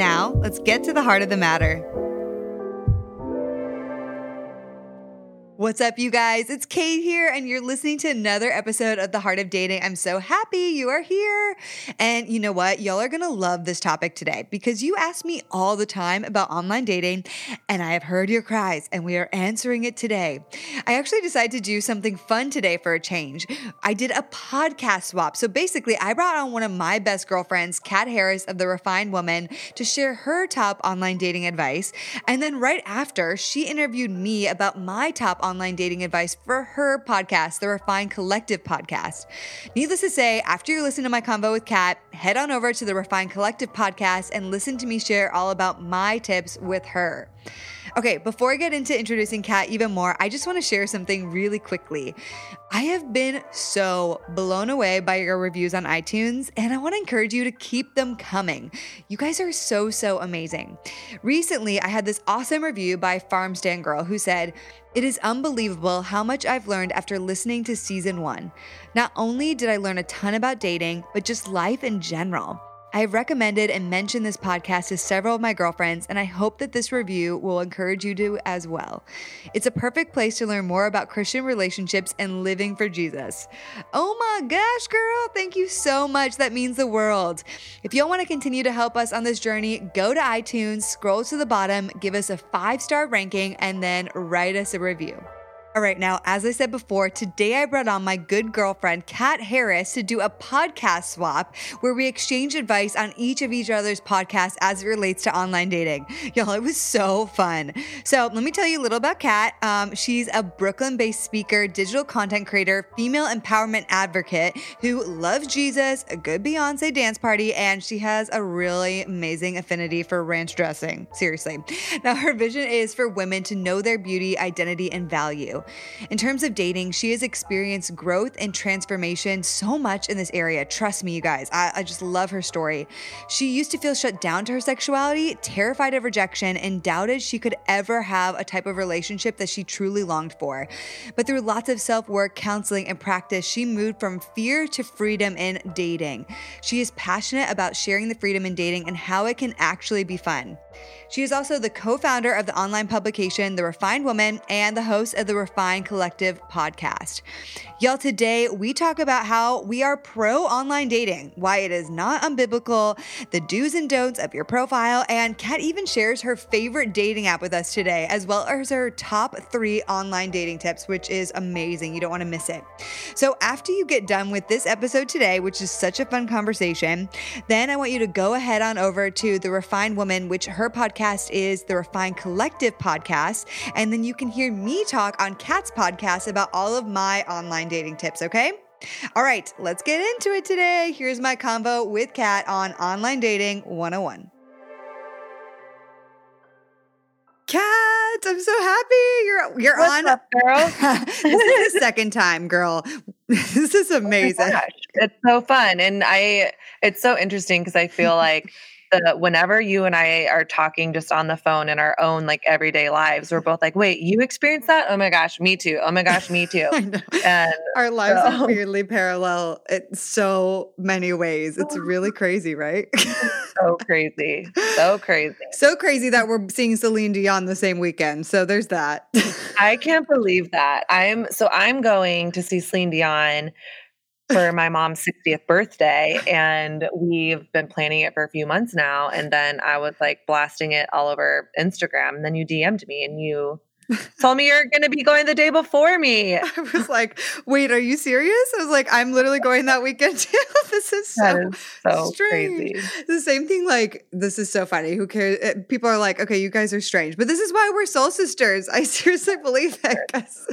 Now, let's get to the heart of the matter. What's up, you guys? It's Kait here, and you're listening to another episode of The Heart of Dating. I'm so happy you are here. And you know what? Y'all are gonna love this topic today because you ask me all the time about online dating, and I have heard your cries, and we are answering it today. I actually decided to do something fun today for a change. I did a podcast swap. So basically, I brought on one of my best girlfriends, Kat Harris of The Refined Woman, to share her top online dating advice. And then right after, she interviewed me about my top online dating advice for her podcast, the Refined Collective podcast. Needless to say, after you listen to my convo with Kat, head on over to the Refined Collective podcast and listen to me share all about my tips with her. Okay, before I get into introducing Kat even more, I just want to share something really quickly. I have been so blown away by your reviews on iTunes, and I want to encourage you to keep them coming. You guys are so, so amazing. Recently, I had this awesome review by Farmstand Girl who said, it is unbelievable how much I've learned after listening to season one. Not only did I learn a ton about dating, but just life in general. I have recommended and mentioned this podcast to several of my girlfriends, and I hope that this review will encourage you to as well. It's a perfect place to learn more about Christian relationships and living for Jesus. Oh my gosh, girl, thank you so much. That means the world. If y'all want to continue to help us on this journey, go to iTunes, scroll to the bottom, give us a five star ranking, and then write us a review. All right, now, as I said before, today I brought on my good girlfriend, Kat Harris, to do a podcast swap where we exchange advice on each of each other's podcasts as it relates to online dating. Y'all, it was so fun. So, let me tell you a little about Kat. Um, she's a Brooklyn based speaker, digital content creator, female empowerment advocate who loves Jesus, a good Beyonce dance party, and she has a really amazing affinity for ranch dressing. Seriously. Now, her vision is for women to know their beauty, identity, and value. In terms of dating, she has experienced growth and transformation so much in this area. Trust me, you guys, I, I just love her story. She used to feel shut down to her sexuality, terrified of rejection, and doubted she could ever have a type of relationship that she truly longed for. But through lots of self work, counseling, and practice, she moved from fear to freedom in dating. She is passionate about sharing the freedom in dating and how it can actually be fun. She is also the co founder of the online publication The Refined Woman and the host of the Refined Collective podcast. Y'all, today we talk about how we are pro online dating, why it is not unbiblical, the do's and don'ts of your profile, and Kat even shares her favorite dating app with us today, as well as her top three online dating tips, which is amazing. You don't want to miss it. So, after you get done with this episode today, which is such a fun conversation, then I want you to go ahead on over to The Refined Woman, which her podcast is the Refined Collective podcast. And then you can hear me talk on Kat's podcast about all of my online dating tips, okay? All right, let's get into it today. Here's my convo with Kat on Online Dating 101. Kat, I'm so happy you're you're What's on. up, girl? this is the second time, girl. This is Oh my amazing. gosh, it's so fun, and I. It's so interesting because I feel like the whenever you and I are talking just on the phone in our own like everyday lives, we're both like, "Wait, you experienced that? Oh my gosh, me too. Oh my gosh, me too." And Our lives So- are weirdly parallel in so many ways. It's oh. really crazy, right? so crazy, so crazy. so crazy that we're seeing Celine Dion the same weekend. So there's that. I can't believe that. I'm so I'm going to see Celine Dion for my mom's 60th birthday and we've been planning it for a few months now and then I was like blasting it all over Instagram and then you DM'd me and you told me you're going to be going the day before me. I was like, wait, are you serious? I was like, I'm literally going that weekend too. this is so is so strange. crazy. the same thing like this is so funny who cares eh, people are like okay you guys are strange but this is why we're soul sisters i seriously believe it 'cause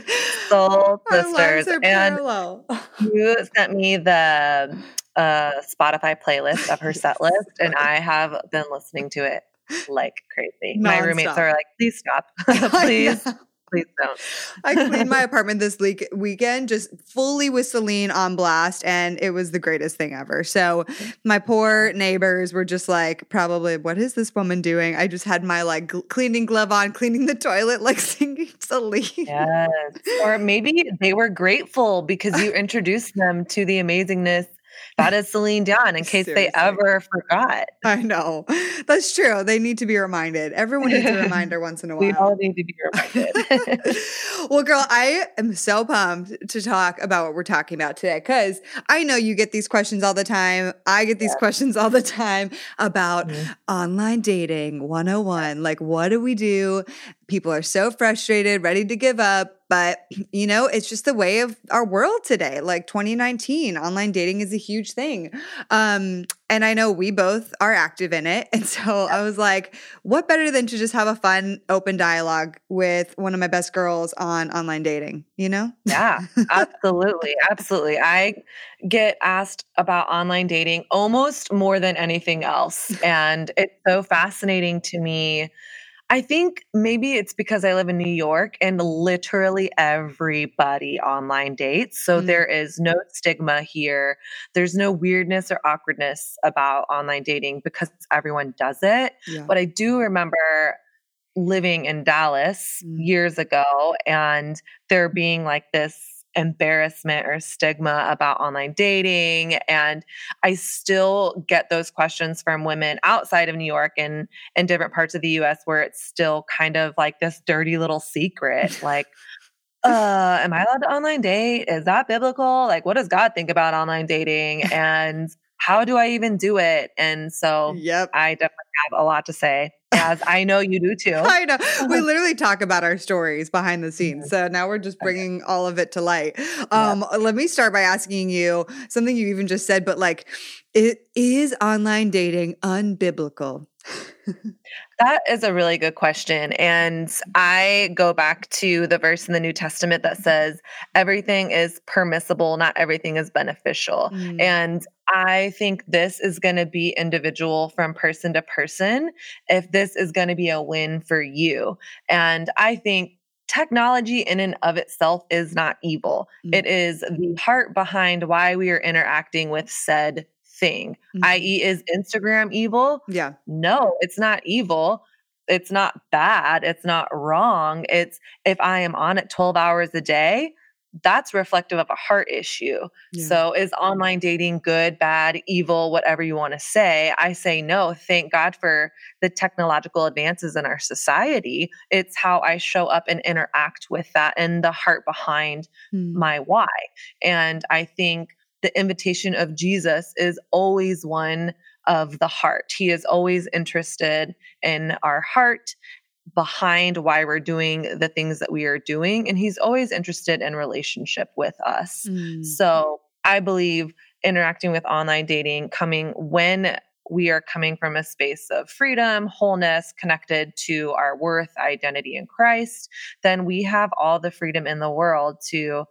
Soul our sisters are and parallel you sent me the uh, Spotify playlist of her set list and I have been listening to it like crazy. My roommates are like, please stop. please please don't. I cleaned my apartment this week weekend just fully with Celine on blast, and it was the greatest thing ever. So my poor neighbors were just like, probably, what is this woman doing? I just had my like cleaning glove on, cleaning the toilet, like singing Celine. Yes. Or maybe they were grateful because you introduced them to the amazingness that is Celine Dion in case Seriously. they ever forgot. I know. That's true. They need to be reminded. Everyone needs a reminder once in a while. We all need to be reminded. well, girl, I am so pumped to talk about what we're talking about today because I know you get these questions all the time. I get these yeah. questions all the time about mm-hmm. online dating 101. Like, what do we do? People are so frustrated, ready to give up but, you know, it's just the way of our world today. Like 2019, online dating is a huge thing. Um, and I know we both are active in it. And so I was like, what better than to just have a fun, open dialogue with one of my best girls on online dating, you know? Yeah, absolutely. absolutely. I get asked about online dating almost more than anything else. And it's so fascinating to me I think maybe it's because I live in New York and literally everybody online dates. So mm-hmm. there is no stigma here. There's no weirdness or awkwardness about online dating because everyone does it. Yeah. But I do remember living in Dallas mm-hmm. years ago and there being like this embarrassment or stigma about online dating. And I still get those questions from women outside of New York and in different parts of the US where it's still kind of like this dirty little secret. like, uh, am I allowed to online date? Is that biblical? Like, what does God think about online dating? And how do I even do it? And so yep. I definitely have a lot to say as I know you do too. I know. We literally talk about our stories behind the scenes. So now we're just bringing all of it to light. Um, yeah. Let me start by asking you something you even just said, but like, it is online dating unbiblical? That is a really good question. And I go back to the verse in the New Testament that says, everything is permissible, not everything is beneficial. Mm. And I think this is going to be individual from person to person if this is going to be a win for you. And I think technology in and of itself is not evil. Mm. It is the heart behind why we are interacting with said thing, mm-hmm. i.e., is Instagram evil? Yeah. No, it's not evil. It's not bad. It's not wrong. It's if I am on it 12 hours a day, that's reflective of a heart issue. Yeah. So, is online dating good, bad, evil, whatever you want to say? I say no. Thank God for the technological advances in our society. It's how I show up and interact with that and the heart behind mm. my why. And I think the invitation of Jesus is always one of the heart. He is always interested in our heart behind why we're doing the things that we are doing. And he's always interested in relationship with us. Mm. So I believe interacting with online dating coming when we are coming from a space of freedom, wholeness, connected to our worth, identity in Christ, then we have all the freedom in the world to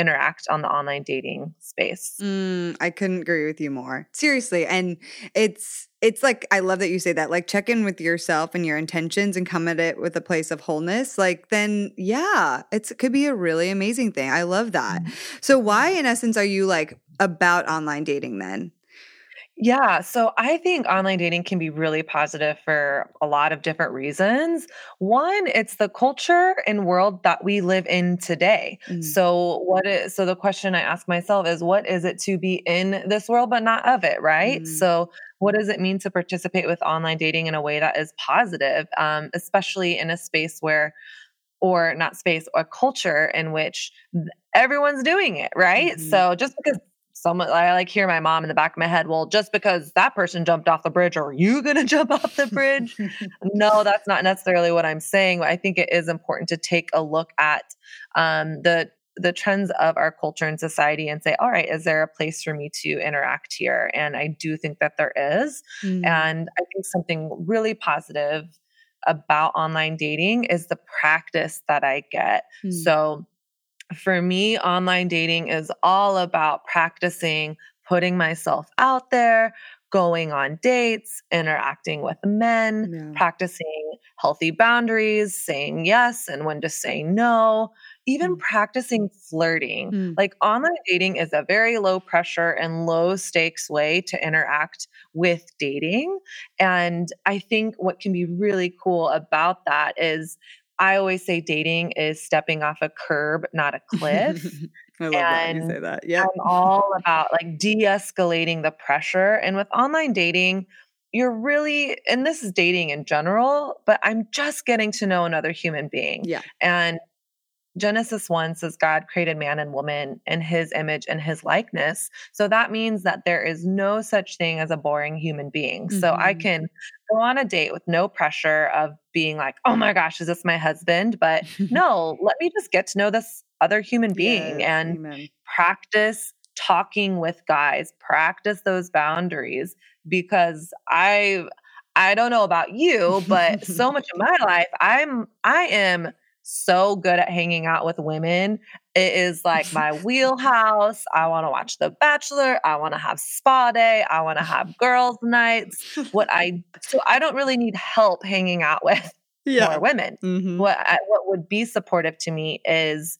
interact on the online dating space. Mm, I couldn't agree with you more. Seriously, and it's it's like I love that you say that. Like check in with yourself and your intentions and come at it with a place of wholeness. Like then yeah, it's it could be a really amazing thing. I love that. Mm-hmm. So why in essence are you like about online dating then? Yeah, so I think online dating can be really positive for a lot of different reasons. One, it's the culture and world that we live in today. Mm. So what is so the question I ask myself is what is it to be in this world but not of it, right? Mm. So what does it mean to participate with online dating in a way that is positive, um, especially in a space where or not space a culture in which everyone's doing it, right? Mm-hmm. So just because someone I like hear my mom in the back of my head, well, just because that person jumped off the bridge, are you gonna jump off the bridge? no, that's not necessarily what I'm saying. I think it is important to take a look at um, the the trends of our culture and society and say, all right, is there a place for me to interact here? And I do think that there is. Mm. And I think something really positive about online dating is the practice that I get. Mm. So for me, online dating is all about practicing putting myself out there, going on dates, interacting with men, Yeah. practicing healthy boundaries, saying yes and when to say no, even Mm. practicing flirting. Mm. Like online dating is a very low pressure and low stakes way to interact with dating. And I think what can be really cool about that is I always say dating is stepping off a curb, not a cliff. I love that you say that. Yeah. I'm all about like de-escalating the pressure. And with online dating, you're really, and this is dating in general, but I'm just getting to know another human being. Yeah. And Genesis 1 says God created man and woman in his image and his likeness. So that means that there is no such thing as a boring human being. So I Mhm. can go on a date with no pressure of being like, oh my gosh, is this my husband? But no, let me just get to know this other human being Yes, and amen. practice talking with guys, practice those boundaries because I I don't know about you, but so much of my life I'm I am so good at hanging out with women. It is like my wheelhouse. I want to watch The Bachelor. I want to have spa day. I want to have girls' nights. What I so I don't really need help hanging out with yeah. more women Mhm. what I, what would be supportive to me is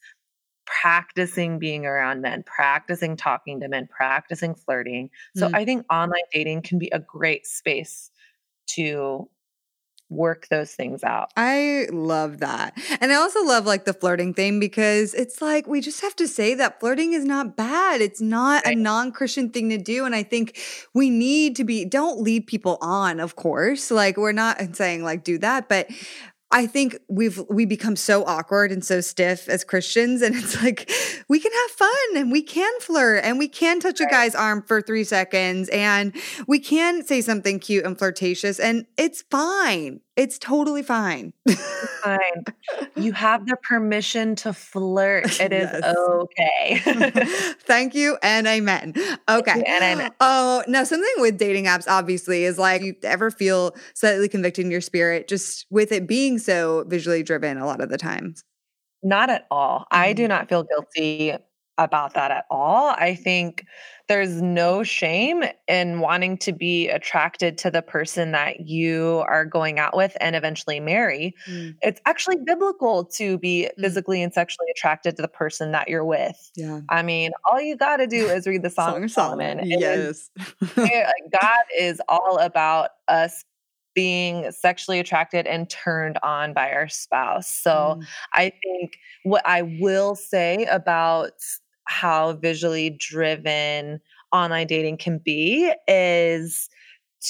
practicing being around men practicing talking to men practicing flirting so Mm. i think online dating can be a great space to work those things out I love that. And I also love like the flirting thing because it's like we just have to say that flirting is not bad. It's not a non Christian thing to do. And I think we need to be, don't lead people on, of course. Like we're not saying like do that, but I think we've we become so awkward and so stiff as Christians, and it's like we can have fun and we can flirt and we can touch a guy's arm for three seconds and we can say something cute and flirtatious, and it's fine. It's totally fine. fine you have the permission to flirt It is Yes. okay Thank you and amen. Okay. and amen. Oh, now something with dating apps obviously is like you ever feel slightly convicted in your spirit just with it being so visually driven a lot of the times. Not at all. I do Mhm. not feel guilty about that at all. I think there's no shame in wanting to be attracted to the person that you are going out with and eventually marry. It's actually biblical to be Mm. physically and sexually attracted to the person that you're with. Yeah. I mean, all you got to do is read the Song, of Solomon. Is- Yes. God is all about us being sexually attracted and turned on by our spouse. So, Mm. I think what I will say about how visually driven online dating can be is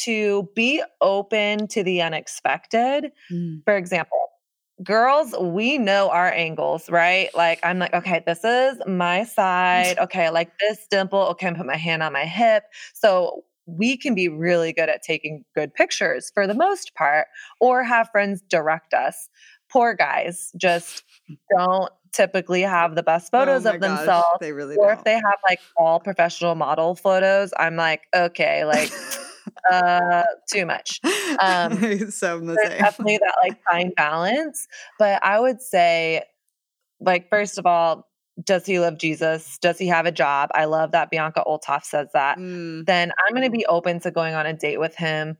to be open to the unexpected. Mm. For example, girls, we know our angles, right? Like, I'm like, okay, this is my side. Okay, like this dimple. Okay, I'm put my hand on my hip. So, we can be really good at taking good pictures for the most part, or have friends direct us. Poor guys just don't typically have the best photos Oh of gosh, themselves. They really Or if don't. they have like all professional model photos, I'm like, okay, like uh too much. Um, so I'm the same. definitely that like fine balance. But I would say, like, first of all, does he love Jesus? Does he have a job? I love that Bianca Olthoff says that. Mm. Then I'm going to be open to going on a date with him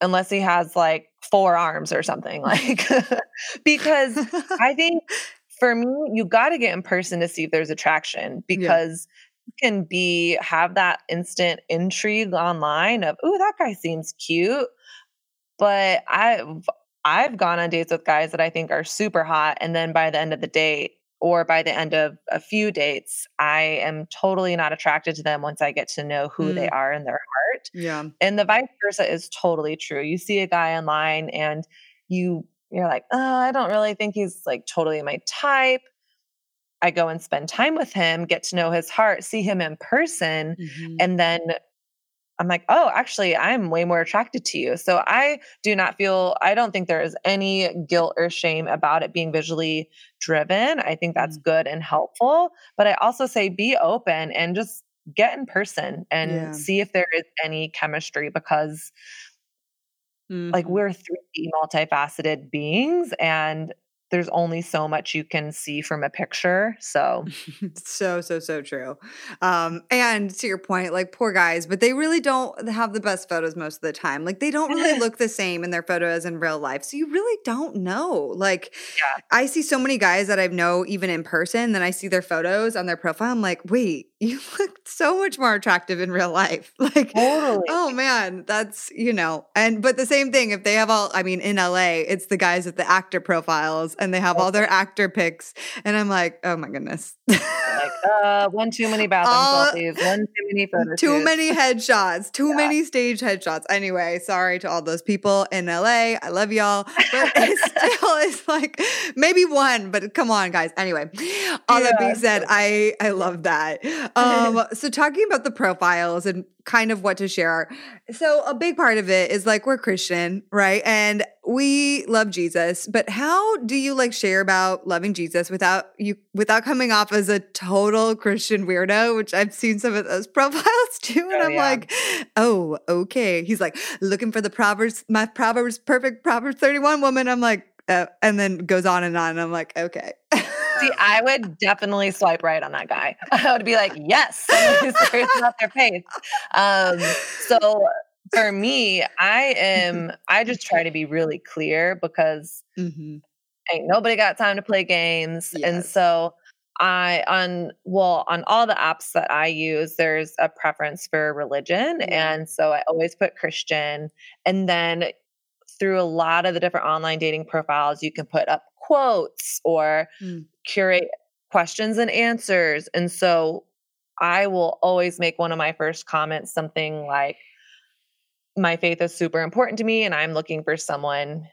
unless he has like four arms or something like because I think for me, you got to get in person to see if there's attraction because you can be have that instant intrigue online of, oh, that guy seems cute. But I've I've gone on dates with guys that I think are super hot, and then by the end of the date or by the end of a few dates, I am totally not attracted to them once I get to know who they are in their heart. yeah. And the vice versa is totally true. You see a guy online and you you're like, oh, I don't really think he's like totally my type. I go and spend time with him, get to know his heart, see him in person, Mhm. and then I'm like, oh, actually, I'm way more attracted to you. So I do not feel, I don't think there is any guilt or shame about it being visually driven. I think that's good and helpful. But I also say be open and just get in person and Yeah. see if there is any chemistry because like Mhm. we're 3D multifaceted beings and there's only so much you can see from a picture. So, so, so, so true. Um, and to your point, like poor guys, but they really don't have the best photos most of the time. Like they don't really look the same in their photos in real life. So you really don't know. Like, yeah. I see so many guys that I know even in person, then I see their photos on their profile. I'm like, wait, you look so much more attractive in real life. Like, totally. oh man, that's, you know, and, but the same thing, if they have all, I mean, in LA, it's the guys with the actor profiles and they have all their actor pics. And I'm like, oh my goodness. like, uh, one too many bathroom uh, selfies, one too many photos. Too many headshots, too yeah. many stage headshots. Anyway, sorry to all those people in LA. I love y'all. But it still is like maybe one, but come on, guys. Anyway, all yeah. that being said, I I love that. Um, so talking about the profiles and kind of what to share. So a big part of it is like we're Christian, right? And we love Jesus, but how do you like share about loving Jesus without you without coming off as a total Christian weirdo, which I've seen some of those profiles too and oh, I'm yeah. like, "Oh, okay." He's like, "Looking for the Proverbs my Proverbs perfect Proverbs 31 woman." I'm like, uh, and then goes on and on and I'm like, "Okay." See, I would definitely swipe right on that guy. I would be like, yes, serious about their faith. Um, so for me, I am, I just try to be really clear because mm-hmm. ain't nobody got time to play games. Yes. And so I, on, well, on all the apps that I use, there's a preference for religion. Mm-hmm. And so I always put Christian. And then through a lot of the different online dating profiles, you can put up quotes or mm. curate questions and answers. And so I will always make one of my first comments something like, my faith is super important to me, and I'm looking for someone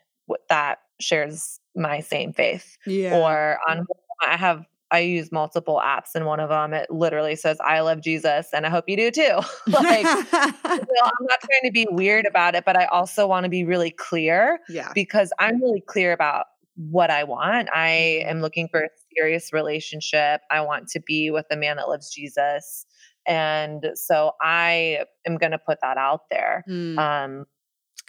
that shares my same faith. Yeah. Or on, I have I use multiple apps, and one of them it literally says "I love Jesus," and I hope you do too. like, I'm not trying to be weird about it, but I also want to be really clear. Yeah. Because I'm really clear about what I want. I mm-hmm. am looking for a serious relationship. I want to be with a man that loves Jesus. And so I am going to put that out there. Mm. Um,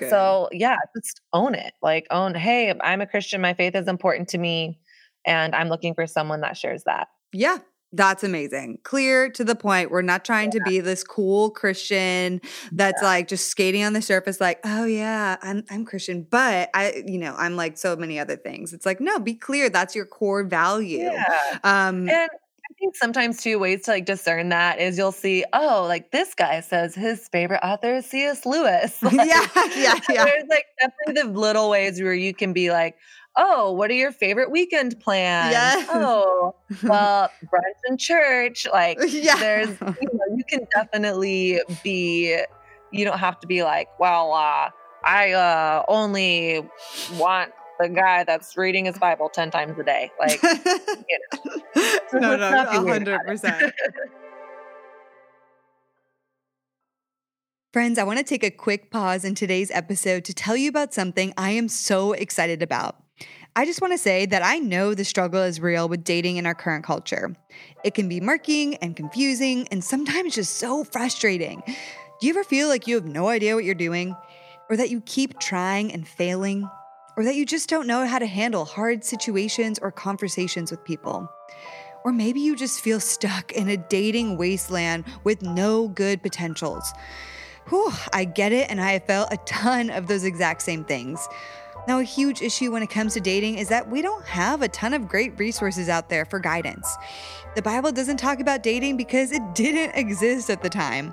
so yeah, just own it. Like own, hey, I'm a Christian. My faith is important to me. And I'm looking for someone that shares that. Yeah. That's amazing. Clear to the point. We're not trying yeah. to be this cool Christian that's yeah. like just skating on the surface, like, oh yeah, I'm I'm Christian, but I, you know, I'm like so many other things. It's like, no, be clear. That's your core value. Yeah. Um, and I think sometimes two ways to like discern that is you'll see, oh, like this guy says his favorite author is C.S. Lewis. Like, yeah, yeah, yeah. There's like definitely the little ways where you can be like, oh, what are your favorite weekend plans? Yeah. Oh, well, brunch and church. Like, yeah. there's, you know, you can definitely be, you don't have to be like, well, uh, I uh, only want the guy that's reading his Bible 10 times a day. Like, you know. no, no, 100%. Friends, I want to take a quick pause in today's episode to tell you about something I am so excited about. I just want to say that I know the struggle is real with dating in our current culture. It can be murky and confusing and sometimes just so frustrating. Do you ever feel like you have no idea what you're doing? Or that you keep trying and failing? Or that you just don't know how to handle hard situations or conversations with people? Or maybe you just feel stuck in a dating wasteland with no good potentials. Whew, I get it, and I have felt a ton of those exact same things. Now, a huge issue when it comes to dating is that we don't have a ton of great resources out there for guidance. The Bible doesn't talk about dating because it didn't exist at the time.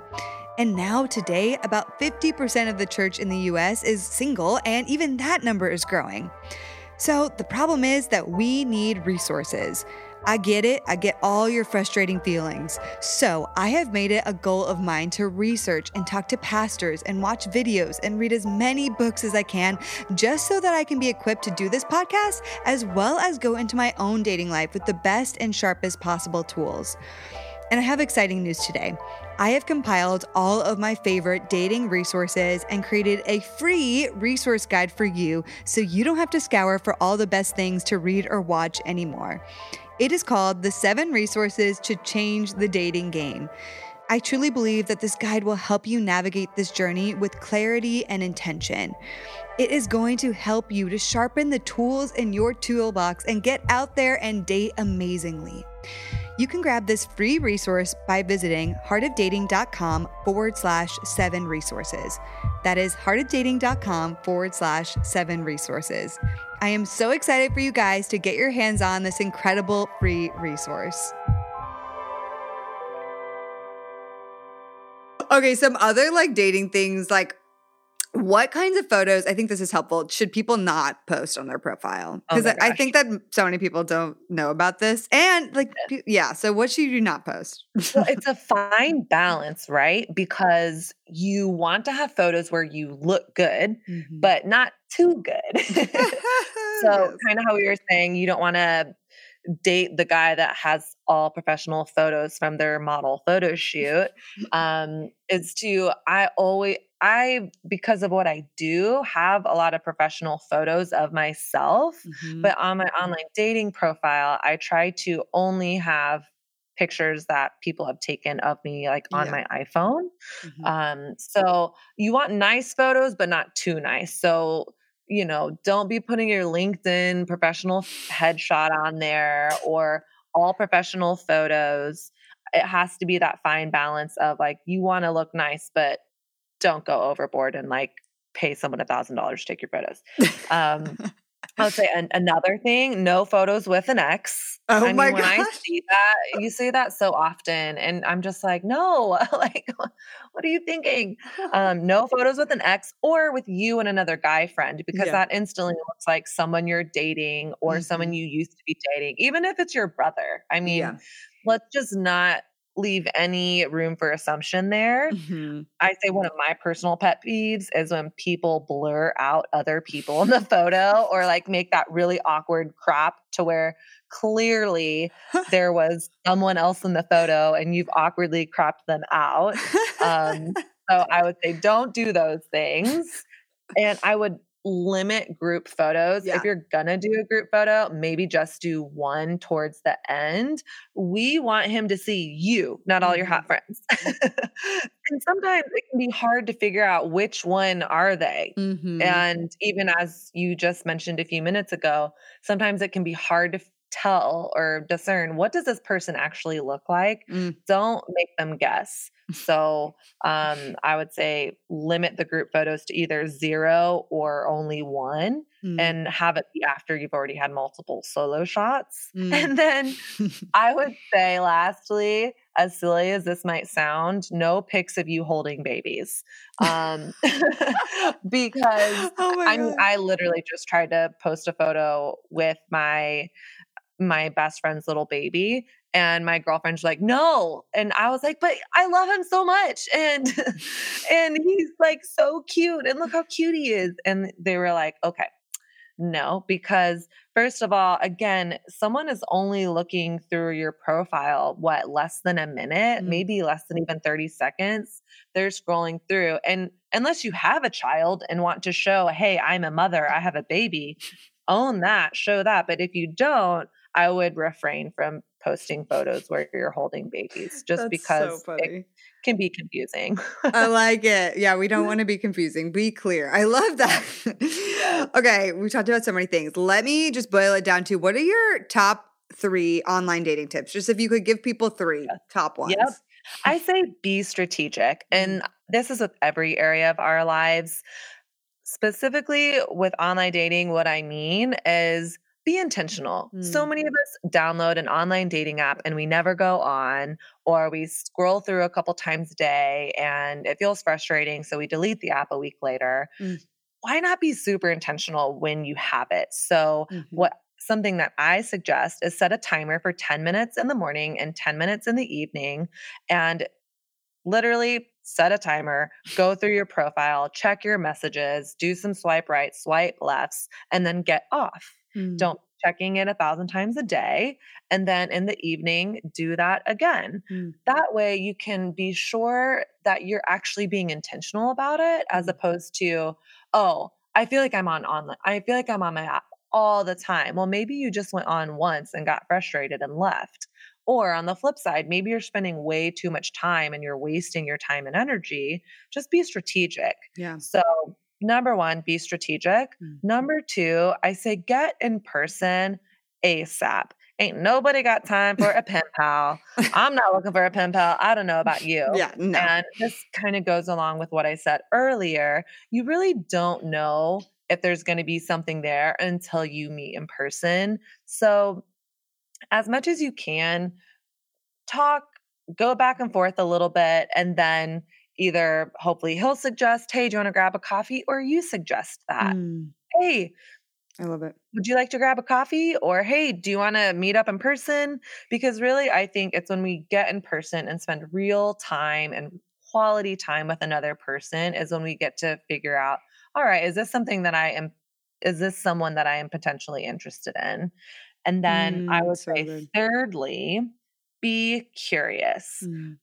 And now, today, about 50% of the church in the US is single, and even that number is growing. So, the problem is that we need resources. I get it. I get all your frustrating feelings. So, I have made it a goal of mine to research and talk to pastors and watch videos and read as many books as I can just so that I can be equipped to do this podcast as well as go into my own dating life with the best and sharpest possible tools. And I have exciting news today. I have compiled all of my favorite dating resources and created a free resource guide for you so you don't have to scour for all the best things to read or watch anymore. It is called The Seven Resources to Change the Dating Game. I truly believe that this guide will help you navigate this journey with clarity and intention. It is going to help you to sharpen the tools in your toolbox and get out there and date amazingly. You can grab this free resource by visiting heartofdating.com forward slash seven resources. That is heartofdating.com forward slash seven resources. I am so excited for you guys to get your hands on this incredible free resource. Okay, some other like dating things like what kinds of photos i think this is helpful should people not post on their profile because Oh i think that so many people don't know about this and like yeah so what should you not post well, it's a fine balance, right? Because you want to have photos where you look good, Mhm. but not too good. so, Yes. kind of how we were saying, you don't want to date the guy that has all professional photos from their model photo shoot. Um, is to, I always, I, because of what I do, have a lot of professional photos of myself. Mhm. But on my online dating profile, I try to only have pictures that people have taken of me like on Yeah. my iPhone. Mhm. Um, so you want nice photos, but not too nice. So, you know, don't be putting your LinkedIn professional headshot on there or all professional photos. It has to be that fine balance of like, you want to look nice, but don't go overboard and like pay someone a thousand dollars to take your photos. Um, I would say an, another thing: no photos with an ex. Oh I my mean, when I gosh. see that, you see that so often, and I'm just like, no, like, what are you thinking? Um, no photos with an ex or with you and another guy friend, because Yeah. that instantly looks like someone you're dating or someone you used to be dating, even if it's your brother. I mean, Yeah. let's just not leave any room for assumption there. Mhm. I say one of my personal pet peeves is when people blur out other people in the photo or like make that really awkward crop to where clearly there was someone else in the photo and you've awkwardly cropped them out. Um, so I would say don't do those things. And I would limit group photos. Yeah. If you're gonna do a group photo, maybe just do one towards the end. We want him to see you, not all your hot friends. and sometimes it can be hard to figure out which one are they. Mhm. And even as you just mentioned a few minutes ago, sometimes it can be hard to tell or discern what does this person actually look like. Mm. Don't make them guess. So um, I would say limit the group photos to either zero or only one, Mm. and have it be after you've already had multiple solo shots. Mm. And then I would say, lastly, as silly as this might sound, no pics of you holding babies. Um, because oh I mean, God. I literally just tried to post a photo with my my best friend's little baby. And my girlfriend's like, no. And I was like, but I love him so much. And and he's like so cute. And look how cute he is. And they were like, okay, no, because first of all, again, someone is only looking through your profile, what, less than a minute, Mm. maybe less than even 30 seconds. They're scrolling through. And unless you have a child and want to show, hey, I'm a mother, I have a baby, own that, show that. But if you don't, I would refrain from posting photos where you're holding babies just That's because so it can be confusing. I like it. Yeah, we don't want to be confusing. Be clear. I love that. okay, we talked about so many things. Let me just boil it down to what are your top three online dating tips? Just if you could give people three top ones. Yep. I say be strategic. Mm-hmm. And this is with every area of our lives. Specifically with online dating, what I mean is be intentional. So Mm. many of us download an online dating app and we never go on, or we scroll through a couple times a day and it feels frustrating. So we delete the app a week later. Mm. Why not be super intentional when you have it? So, Mhm. what something that I suggest is set a timer for 10 minutes in the morning and 10 minutes in the evening and literally set a timer, go through your profile, check your messages, do some swipe right, swipe lefts, and then get off. Mm. Don't checking it a thousand times a day. And then in the evening, do that again. Mm. That way you can be sure that you're actually being intentional about it as Mm. opposed to, oh, I feel like I'm on online. I feel like I'm on my app all the time. Well, maybe you just went on once and got frustrated and left. Or on the flip side, maybe you're spending way too much time and you're wasting your time and energy. Just be strategic. Yeah. So, number one, be strategic. Mm. Number two, I say get in person ASAP. Ain't nobody got time for a pen pal. I'm not looking for a pen pal. I don't know about you. Yeah, no. And this kind of goes along with what I said earlier. You really don't know if there's going to be something there until you meet in person. So, as much as you can, talk, go back and forth a little bit, and then either hopefully he'll suggest, Hey, do you want to grab a coffee? Or you suggest that, Mm, Hey, I love it. would you like to grab a coffee? Or, Hey, do you want to meet up in person? Because really, I think it's when we get in person and spend real time and quality time with another person is when we get to figure out, all right, is this something that I am, is this someone that I am potentially interested in? And then I Mm, would so say, good. thirdly, be curious Mm.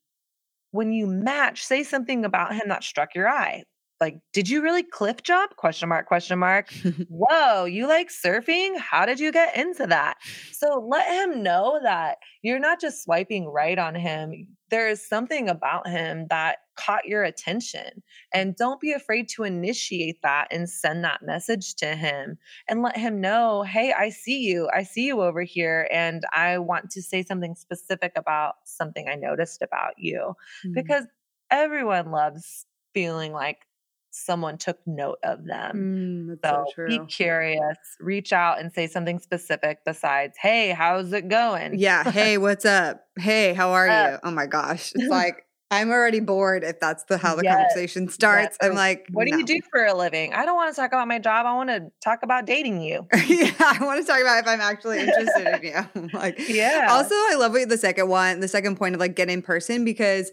When you match, say something about him that struck your eye. Like, did you really cliff jump? Question mark, question mark. Whoa, you like surfing? How did you get into that? So let him know that you're not just swiping right on him. There is something about him that caught your attention. And don't be afraid to initiate that and send that message to him and let him know, hey, I see you. I see you over here. And I want to say something specific about something I noticed about you Mm. because everyone loves feeling like someone took note of them. Mm, that's So so be curious, reach out and say something specific besides, hey, how's it going? Yeah. Hey, what's up? Hey, how are Uh, you? Oh my gosh. It's like I'm already bored if that's the how the Yes, conversation starts. I'm like, What do no. you do for a living? I don't want to talk about my job. I want to talk about dating you. yeah, I want to talk about if I'm actually interested in you. Like, Yeah. Also, I love what the second one, the second point of like get in person because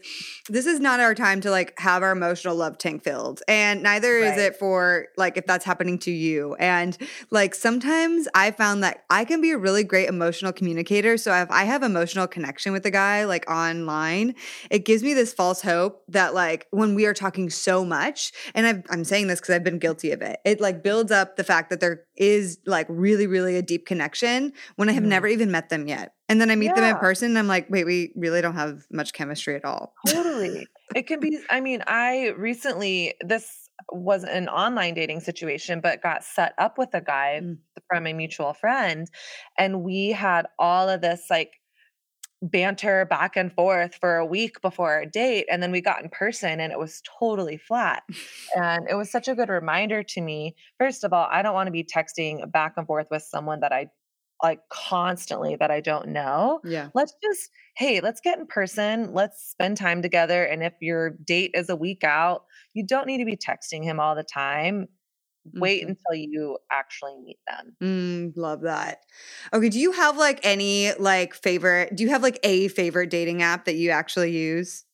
this is not our time to like have our emotional love tank filled, and neither is it for like if that's happening to you. And like sometimes I found that I can be a really great emotional communicator. So if I have emotional connection with a guy like online, it gives me this false hope that like when we are talking so much, and I've, I'm saying this because I've been guilty of it, it like builds up the fact that there is like really, really a deep connection when I have Mhm. never even met them yet. And then I meet them in person and I'm like, wait, we really don't have much chemistry at all. totally. It can be, I mean, I recently, this was an online dating situation, but got set up with a guy Mm. from a mutual friend. And we had all of this like banter back and forth for a week before our date. And then we got in person and it was totally flat. And it was such a good reminder to me. First of all, I don't want to be texting back and forth with someone that I like constantly that I don't know Yeah. let's just hey let's get in person let's spend time together and if your date is a week out you don't need to be texting him all the time wait Mhm. until you actually meet them Mm, love that. Okay. Do you have like any like favorite, do you have like a favorite dating app that you actually use?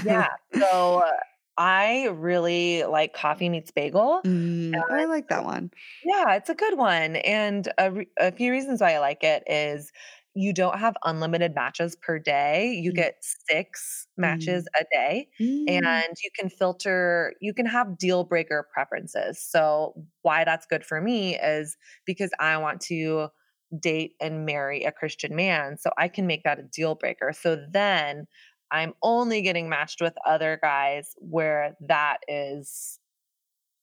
yeah so uh, i really like coffee meets bagel Mm, I like that one. yeah it's a good one and a, re- a few reasons why i like it is you don't have unlimited matches per day you Mm. get six matches a day Mm, and you can filter you can have deal breaker preferences. So why that's good for me is because i want to date and marry a christian man so i can make that a deal breaker. So then i'm only getting matched with other guys where that is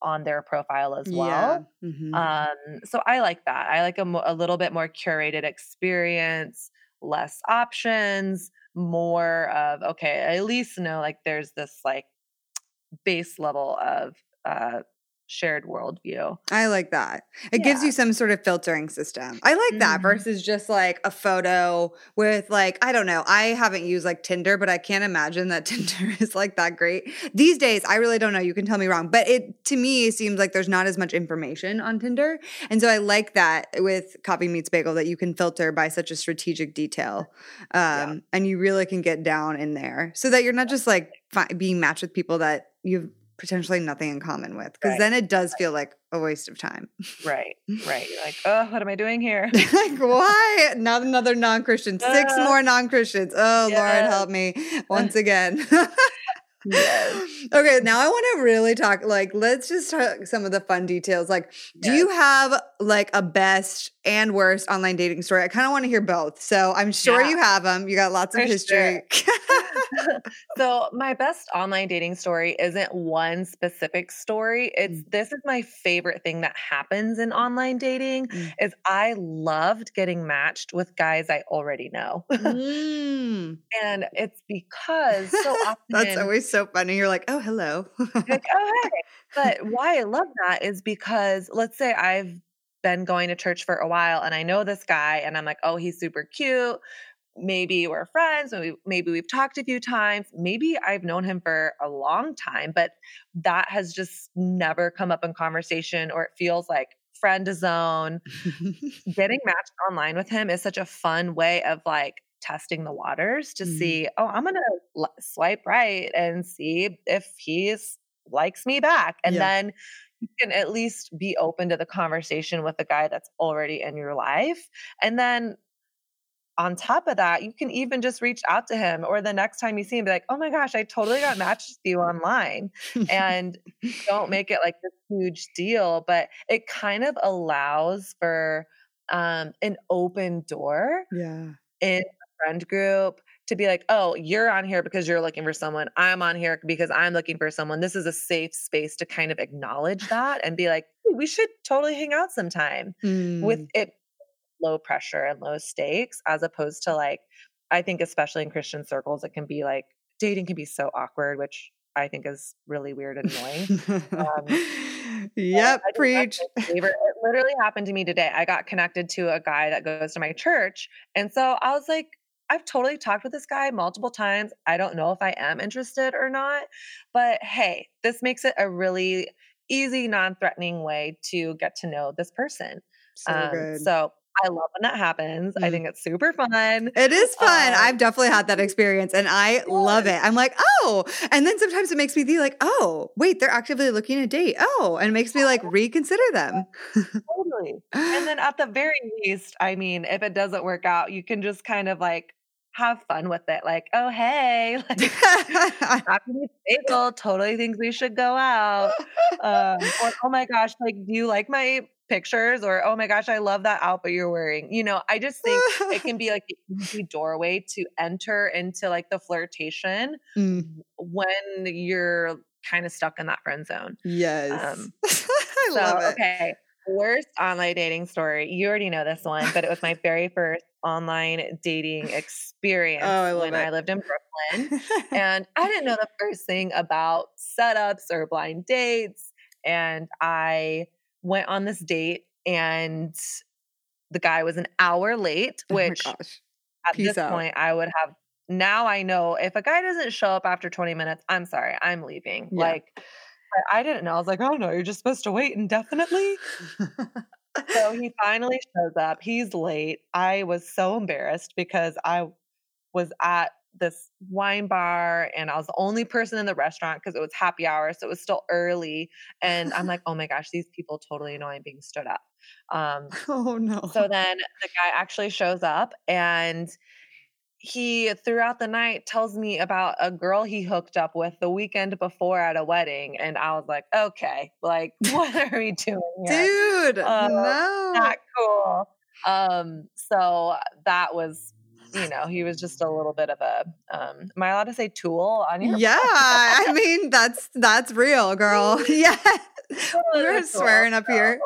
on their profile as well Yeah. mhm. um, so I like that. I like a, mo- a little bit more curated experience, less options, more of okay, I at least know like there's this like base level of uh shared worldview. I like that. It gives you some sort of filtering system. I like that Mhm. versus just like a photo with like I don't know. I haven't used like Tinder, but I can't imagine that Tinder is like that great. These days, I really don't know. You can tell me wrong, but it to me seems like there's not as much information on Tinder. And so I like that with Coffee Meets Bagel that you can filter by such a strategic detail. Um and you really can get down in there so that you're not just like fi- being matched with people that you've potentially nothing in common with because Right. then it does feel like a waste of time. Right. Right. You're like, oh, what am I doing here? like why not another non-christian six Uh, more non-christians oh lord help me once again Yes. Okay, now I want to really talk. Like, let's just talk some of the fun details. Like, do you have like a best and worst online dating story? I kind of want to hear both. So I'm sure Yeah. you have them. You got lots of For history. so my best online dating story isn't one specific story. It's this is my favorite thing that happens in online dating Mm. is I loved getting matched with guys I already know. Mm. and it's because so often That's always so funny. You're like, oh, hello. like, oh hey. But why I love that is because let's say I've been going to church for a while and I know this guy and I'm like, oh, he's super cute. Maybe we're friends, maybe maybe we've talked a few times. Maybe I've known him for a long time, but that has just never come up in conversation or it feels like friend zone. Getting matched online with him is such a fun way of like testing the waters to Mm. see, oh, I'm going to swipe right and see if he's likes me back. And Yeah. then you can at least be open to the conversation with a guy that's already in your life. And then on top of that, you can even just reach out to him or the next time you see him, be like, oh my gosh, I totally got matched with you online. And don't make it like this huge deal, but it kind of allows for um, an open door yeah. in friend group to be like, oh, you're on here because you're looking for someone. I'm on here because I'm looking for someone. This is a safe space to kind of acknowledge that and be like, "Hey, we should totally hang out sometime with Mm. it low pressure and low stakes, as opposed to like, I think, especially in Christian circles, it can be like dating can be so awkward, which I think is really weird and annoying. um, yep, I preach. that's my favorite. It literally happened to me today. I got connected to a guy that goes to my church. And so I was like, I've totally talked with this guy multiple times. I don't know if I am interested or not. But hey, this makes it a really easy, non threatening way to get to know this person. So Um, so I love when that happens. I Mm. think it's super fun. It is fun. Um, I've definitely had that experience and I love it. I'm like, oh. And then sometimes it makes me think like, oh, wait, they're actively looking to date. Oh, and it makes me like reconsider them. Totally. And then at the very least, I mean, if it doesn't work out, you can just kind of like have fun with it. Like, oh, hey, like, Bagel totally thinks we should go out. Um, or, oh my gosh, like, do you like my pictures? Or, oh my gosh, I love that outfit you're wearing. You know, I just think it can be like an easy doorway to enter into like the flirtation Mm, when you're kind of stuck in that friend zone. yes. Um, I so, love it. okay. Worst online dating story. You already know this one, but it was my very first online dating oh, experience Oh, I love when I lived in Brooklyn. And I didn't know the first thing about setups or blind dates. And I went on this date, and the guy was an hour late, Oh which gosh. at Peace this out. point I would have. Now I know if a guy doesn't show up after 20 minutes, I'm sorry, I'm leaving. Yeah. Like, I didn't know. I was like, oh no, you're just supposed to wait indefinitely. So he finally shows up. He's late. I was so embarrassed because I was at this wine bar and I was the only person in the restaurant because it was happy hour. So it was still early. And I'm like, oh my gosh, these people totally know I'm being stood up. Um, oh no. so then the guy actually shows up and he throughout the night tells me about a girl he hooked up with the weekend before at a wedding and i was like okay like what are we doing here? Dude, Uh, no. not cool. Um so that was you know he was just a little bit of a um am i allowed to say tool on your Yeah, I mean that's that's real, girl. Yeah, we're swearing up here.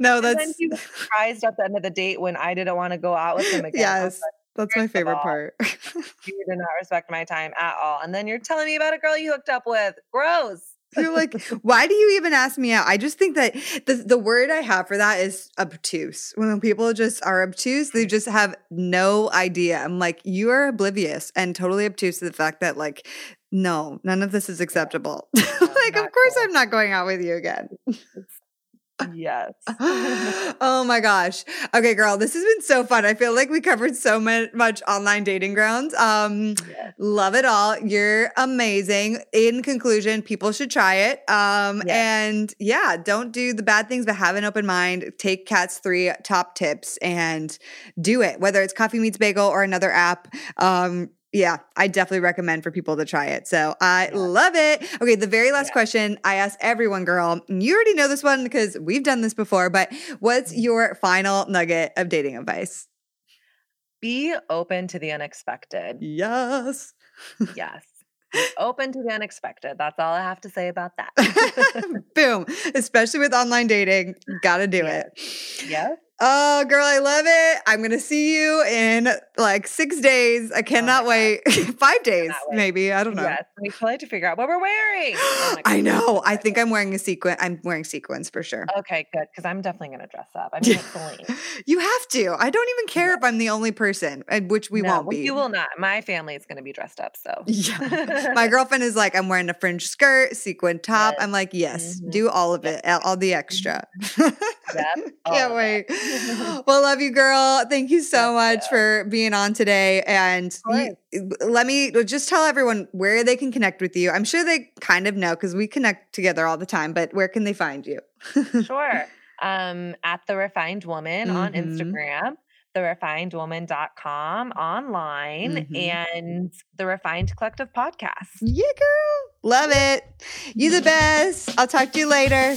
No, that's he was surprised at the end of the date when i didn't want to go out with him again. Yes, that's my first of favorite all, part. you did not respect my time at all. And then you're telling me about a girl you hooked up with. Gross. You're like, why do you even ask me out? I just think that the the word I have for that is obtuse. When people just are obtuse, they just have no idea. I'm like, you are oblivious and totally obtuse to the fact that like, no, none of this is acceptable. like, of course cool. I'm not going out with you again. Yes. oh my gosh. Okay, girl, this has been so fun. I feel like we covered so much online dating grounds. Um, Yes. love it all. You're amazing. In conclusion, people should try it. Um, Yes. and yeah, don't do the bad things, but have an open mind. Take Kat's three top tips and do it. Whether it's Coffee Meets Bagel or another app, um, yeah, I definitely recommend for people to try it. So I yeah. love it. Okay, the very last yeah. question I ask everyone, girl. You already know this one because we've done this before, but what's mm-hmm. your final nugget of dating advice? Be open to the unexpected. Yes. yes. Be open to the unexpected. That's all I have to say about that. Boom. Especially with online dating, gotta do yes. it. Yes. Oh, girl, I love it. I'm going to see you in like six days. I oh cannot oh wait. Five days, wait. maybe. I don't know. Yes, we still have to figure out what we're wearing. Oh I know. I think I'm wearing a sequin. I'm wearing sequins for sure. Okay, good. Because I'm definitely going to dress up. I mean, Celine. you have to. I don't even care yeah. if I'm the only person, which we no, won't be. You will not. My family is going to be dressed up. So, yeah. My girlfriend is like, I'm wearing a fringe skirt, sequin top. Yes. I'm like, yes, mm-hmm. do all of it, all the extra. Can't wait. well, love you, girl. Thank you so much for being on today. And you, let me just tell everyone where they can connect with you. I'm sure they kind of know because we connect together all the time, but where can they find you? sure. Um, at the refined woman mm-hmm. on Instagram therefinedwoman.com online mm-hmm. and the Refined Collective podcast. Yeah, girl. Love it. You the best. I'll talk to you later.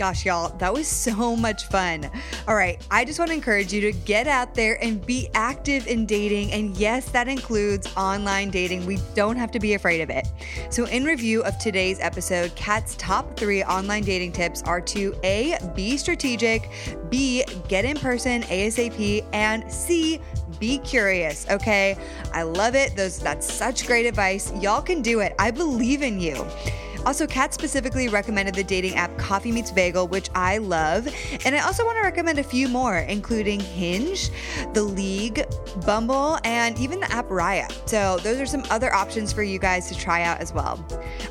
Gosh, y'all, that was so much fun. All right, I just want to encourage you to get out there and be active in dating. And yes, that includes online dating. We don't have to be afraid of it. So, in review of today's episode, Kat's top three online dating tips are to A, be strategic, B, get in person ASAP, and C, be curious, okay? I love it. Those that's such great advice. Y'all can do it. I believe in you. Also, Kat specifically recommended the dating app Coffee Meets Bagel, which I love. And I also want to recommend a few more, including Hinge, The League, Bumble, and even the app Raya. So, those are some other options for you guys to try out as well.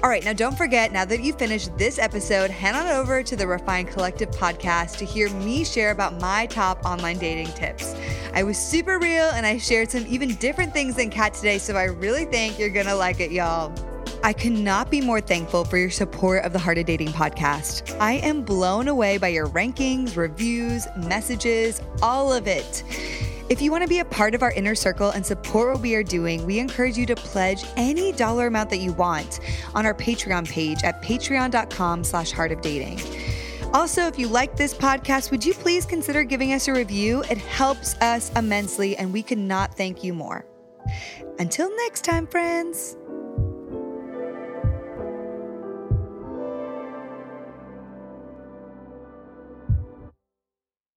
All right, now don't forget, now that you've finished this episode, head on over to the Refined Collective podcast to hear me share about my top online dating tips. I was super real and I shared some even different things than Kat today, so I really think you're gonna like it, y'all. I cannot be more thankful for your support of the Heart of Dating podcast. I am blown away by your rankings, reviews, messages, all of it. If you want to be a part of our inner circle and support what we are doing, we encourage you to pledge any dollar amount that you want on our Patreon page at patreon.com slash heart of dating. Also, if you like this podcast, would you please consider giving us a review? It helps us immensely, and we cannot thank you more. Until next time, friends.